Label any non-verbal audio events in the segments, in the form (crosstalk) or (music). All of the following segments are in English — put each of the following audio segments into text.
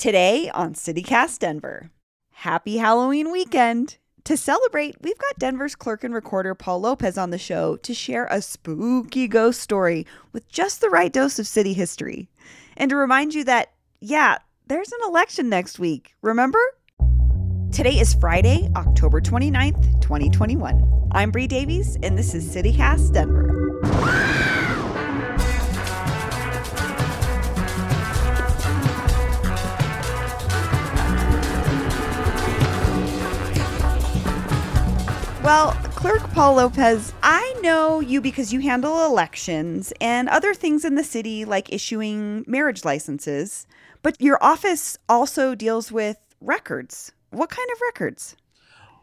Today on CityCast Denver. Happy Halloween weekend. To celebrate, we've got Denver's clerk and recorder Paul Lopez on the show to share a spooky ghost story with just the right dose of city history. And to remind you that, yeah, there's an election next week, remember? Today is Friday, October 29th, 2021. I'm Bree Davies, and this is CityCast Denver. Well, Clerk Paul Lopez, I know you because you handle elections and other things in the city like issuing marriage licenses, but your office also deals with records. What kind of records?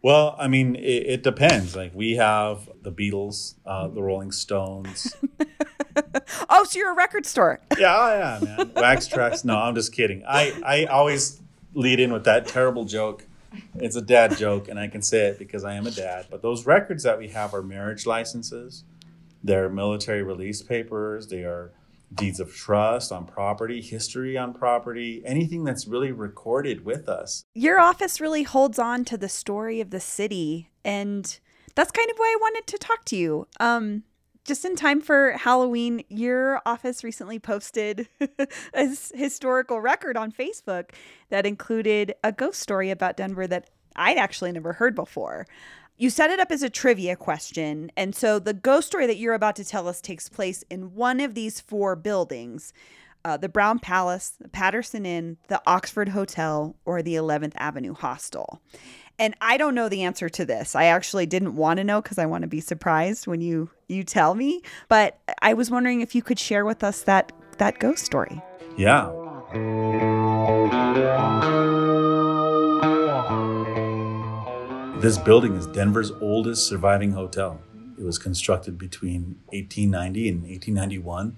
Well, I mean, it, it depends. Like we have the Beatles, uh, the Rolling Stones. (laughs) oh, so you're a record store? (laughs) yeah, yeah, man. Wax Trax. No, I'm just kidding. I I always lead in with that terrible joke it's a dad joke, and I can say it because I am a dad. But those records that we have are marriage licenses, they're military release papers, they are deeds of trust on property, history on property, anything that's really recorded with us. Your office really holds on to the story of the city, and that's kind of why I wanted to talk to you. Um, just in time for Halloween, your office recently posted (laughs) a historical record on Facebook that included a ghost story about Denver that I'd actually never heard before. You set it up as a trivia question. And so the ghost story that you're about to tell us takes place in one of these four buildings uh, the Brown Palace, the Patterson Inn, the Oxford Hotel, or the 11th Avenue Hostel. And I don't know the answer to this. I actually didn't want to know because I want to be surprised when you you tell me. But I was wondering if you could share with us that that ghost story. Yeah. This building is Denver's oldest surviving hotel. It was constructed between 1890 and 1891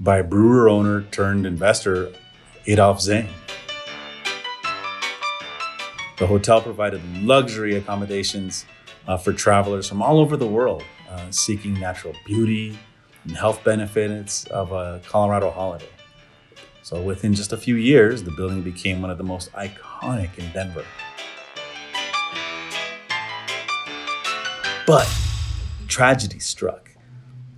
by brewer owner turned investor Adolph Zang. The hotel provided luxury accommodations uh, for travelers from all over the world uh, seeking natural beauty and health benefits of a Colorado holiday. So, within just a few years, the building became one of the most iconic in Denver. But tragedy struck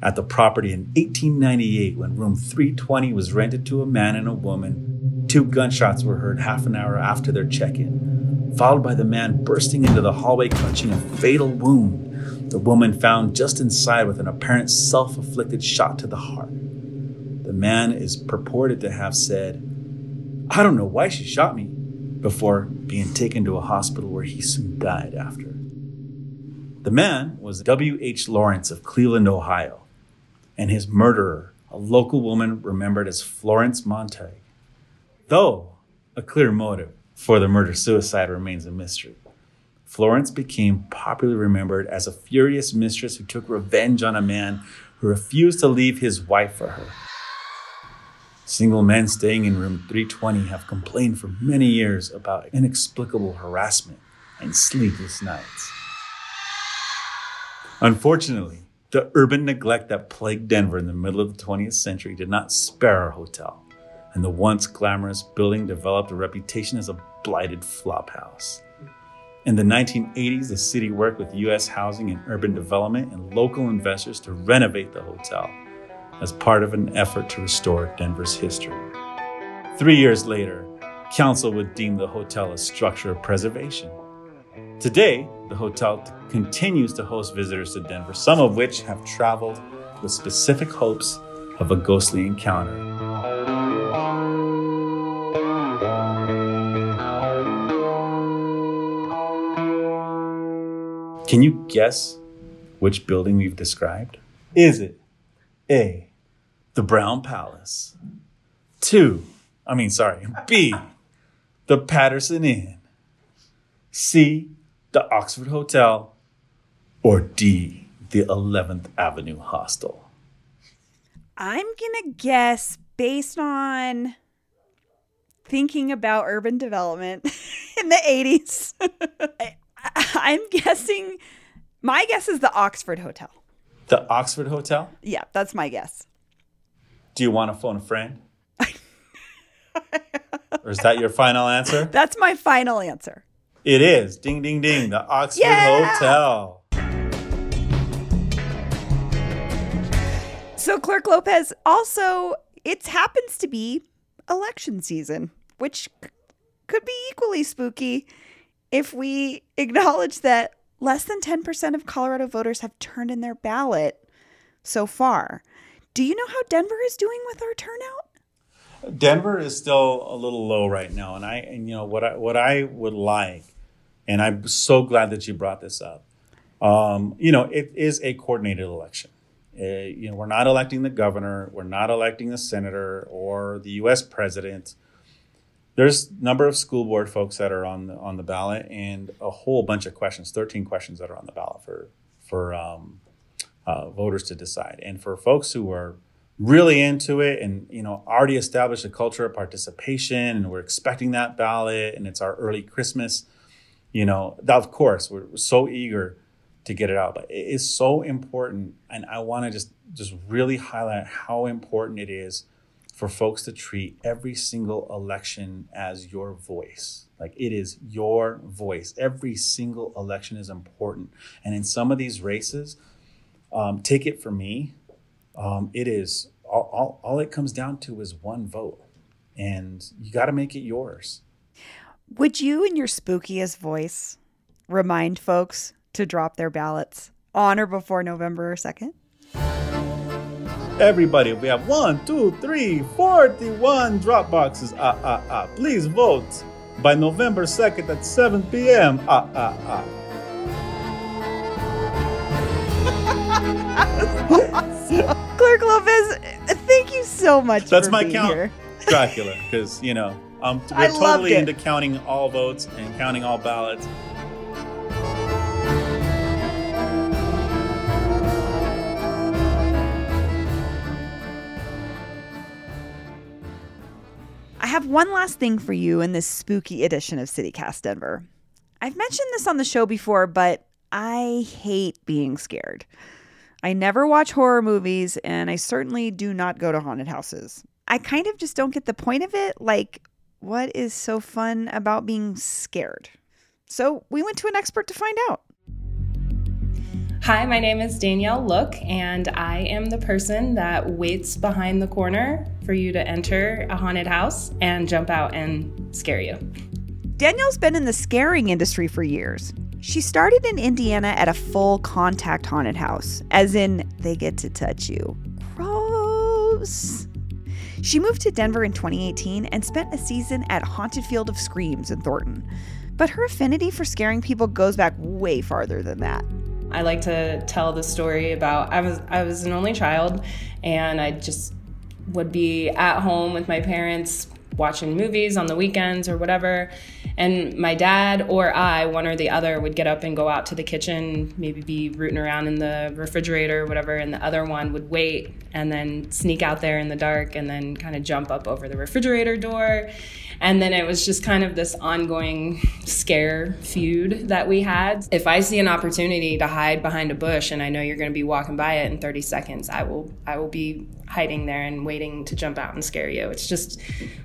at the property in 1898 when room 320 was rented to a man and a woman. Two gunshots were heard half an hour after their check in followed by the man bursting into the hallway clutching a fatal wound. The woman found just inside with an apparent self afflicted shot to the heart. The man is purported to have said, I don't know why she shot me, before being taken to a hospital where he soon died after. The man was W.H. Lawrence of Cleveland, Ohio, and his murderer, a local woman remembered as Florence Montague. Though a clear motive for the murder suicide remains a mystery. Florence became popularly remembered as a furious mistress who took revenge on a man who refused to leave his wife for her. Single men staying in room 320 have complained for many years about inexplicable harassment and sleepless nights. Unfortunately, the urban neglect that plagued Denver in the middle of the 20th century did not spare our hotel and the once glamorous building developed a reputation as a blighted flophouse. In the 1980s, the city worked with U.S. Housing and Urban Development and local investors to renovate the hotel as part of an effort to restore Denver's history. Three years later, council would deem the hotel a structure of preservation. Today, the hotel continues to host visitors to Denver, some of which have traveled with specific hopes of a ghostly encounter. Can you guess which building we've described? Is it A, the Brown Palace? Two, I mean, sorry, B, the Patterson Inn? C, the Oxford Hotel? Or D, the 11th Avenue Hostel? I'm going to guess based on thinking about urban development (laughs) in the 80s. (laughs) (laughs) I'm guessing. My guess is the Oxford Hotel. The Oxford Hotel? Yeah, that's my guess. Do you want to phone a friend? (laughs) Or is that your final answer? That's my final answer. It is. Ding, ding, ding. The Oxford Yeah! Hotel. So, Clerk Lopez, also, it happens to be election season, which c- could be equally spooky if we acknowledge that less than 10% of Colorado voters have turned in their ballot so far. Do you know how Denver is doing with our turnout? Denver is still a little low right now, and I and you know what I what I would like, and I'm so glad that you brought this up. Um, you know, it is a coordinated election. Uh, you know, we're not electing the governor, we're not electing the senator or the U.S. president. There's number of school board folks that are on the on the ballot, and a whole bunch of questions, 13 questions that are on the ballot for for um, uh, voters to decide. And for folks who are really into it and you know already established a culture of participation and we're expecting that ballot and it's our early christmas you know that of course we're so eager to get it out but it is so important and i want to just just really highlight how important it is for folks to treat every single election as your voice. Like it is your voice. Every single election is important. And in some of these races um, take it from me um, it is all, all, all it comes down to is one vote. And you got to make it yours. Would you, in your spookiest voice, remind folks to drop their ballots on or before November 2nd? Everybody we have one two three 41 drop boxes. Ah ah ah. Please vote by november 2nd at 7 p.m ah ah ah. (laughs) Clerk Lopez, thank you so much for that's my count. here. dracula because you know um, (laughs) I we're loved totally into counting all votes and counting all ballots have one last thing for you in this spooky edition of CityCast Denver. I've mentioned this on the show before, but I hate being scared. I never watch horror movies, and I certainly do not go to haunted houses. I kind of just don't get the point of it. Like, what is so fun about being scared? So we went to an expert to find out. Hi, my name is Danielle Look, and I am the person that waits behind the corner for you to enter a haunted house and jump out and scare you. Danielle's been in the scaring industry for years. She started in Indiana at a full contact haunted house, as in, they get to touch you. Gross. She moved to Denver in 2018 and spent a season at Haunted Field of Screams in Thornton. But her affinity for scaring people goes back way farther than that. I like to tell the story about I was I was an only child and I just would be at home with my parents watching movies on the weekends or whatever. And my dad or I one or the other would get up and go out to the kitchen maybe be rooting around in the refrigerator or whatever and the other one would wait and then sneak out there in the dark and then kind of jump up over the refrigerator door and then it was just kind of this ongoing scare feud that we had. If I see an opportunity to hide behind a bush and I know you're going to be walking by it in 30 seconds, I will I will be hiding there and waiting to jump out and scare you. It's just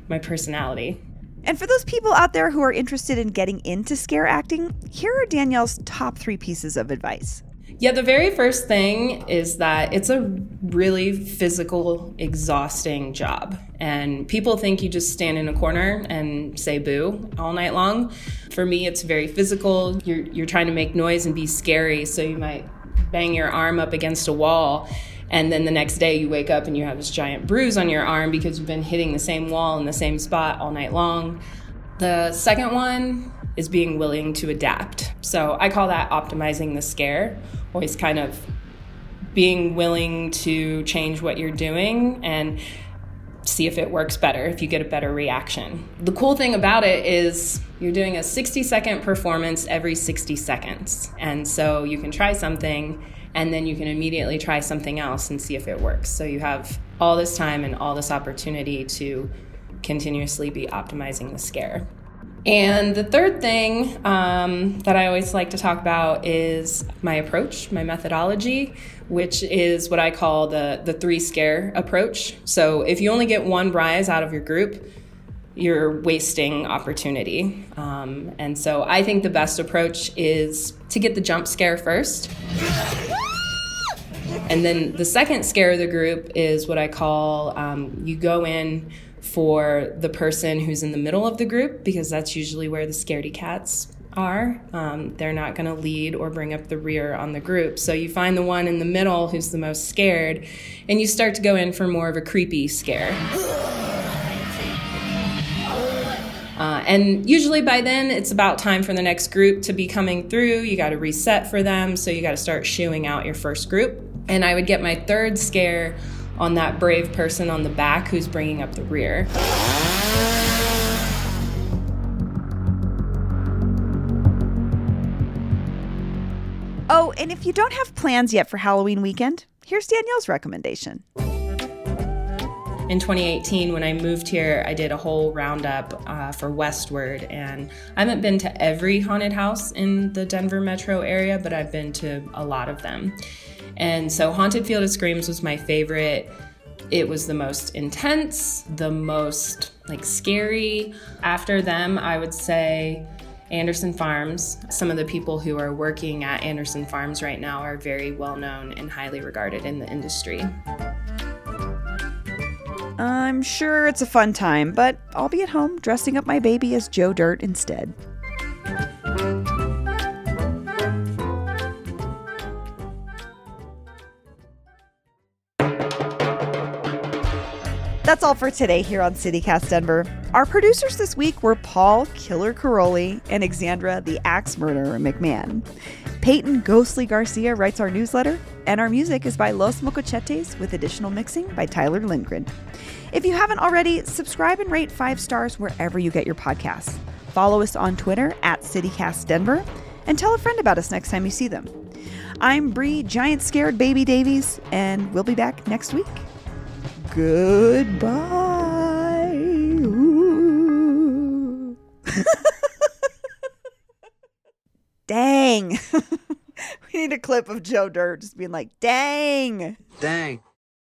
my personality. And for those people out there who are interested in getting into scare acting, here are Danielle's top three pieces of advice. Yeah, the very first thing is that it's a really physical, exhausting job. And people think you just stand in a corner and say boo all night long. For me, it's very physical. You're, you're trying to make noise and be scary, so you might bang your arm up against a wall. And then the next day you wake up and you have this giant bruise on your arm because you've been hitting the same wall in the same spot all night long. The second one is being willing to adapt. So I call that optimizing the scare, always kind of being willing to change what you're doing and see if it works better, if you get a better reaction. The cool thing about it is you're doing a 60 second performance every 60 seconds. And so you can try something and then you can immediately try something else and see if it works. So you have all this time and all this opportunity to continuously be optimizing the scare. And the third thing um, that I always like to talk about is my approach, my methodology, which is what I call the, the three scare approach. So if you only get one rise out of your group, you're wasting opportunity. Um, and so I think the best approach is to get the jump scare first. And then the second scare of the group is what I call um, you go in for the person who's in the middle of the group because that's usually where the scaredy cats are. Um, they're not going to lead or bring up the rear on the group. So you find the one in the middle who's the most scared, and you start to go in for more of a creepy scare. Uh, and usually by then, it's about time for the next group to be coming through. You got to reset for them, so you got to start shooing out your first group. And I would get my third scare on that brave person on the back who's bringing up the rear. Oh, and if you don't have plans yet for Halloween weekend, here's Danielle's recommendation. In 2018, when I moved here, I did a whole roundup uh, for Westword, and I haven't been to every haunted house in the Denver metro area, but I've been to a lot of them. And so, Haunted Field of Screams was my favorite. It was the most intense, the most like scary. After them, I would say Anderson Farms. Some of the people who are working at Anderson Farms right now are very well known and highly regarded in the industry. I'm sure it's a fun time, but I'll be at home dressing up my baby as Joe Dirt instead. That's all for today here on CityCast Denver. Our producers this week were Paul Killer Karolyi and Alexandra the Axe Murderer McMahon. Peyton Ghostly Garcia writes our newsletter, and our music is by Los Mocochetes with additional mixing by Tyler Lindgren. If you haven't already, subscribe and rate five stars wherever you get your podcasts. Follow us on Twitter at CityCast Denver, and tell a friend about us next time you see them. I'm Bree Giant Scared Baby Davies, and we'll be back next week. Goodbye. (laughs) dang. (laughs) we need a clip of Joe Dirt just being like, dang. Dang.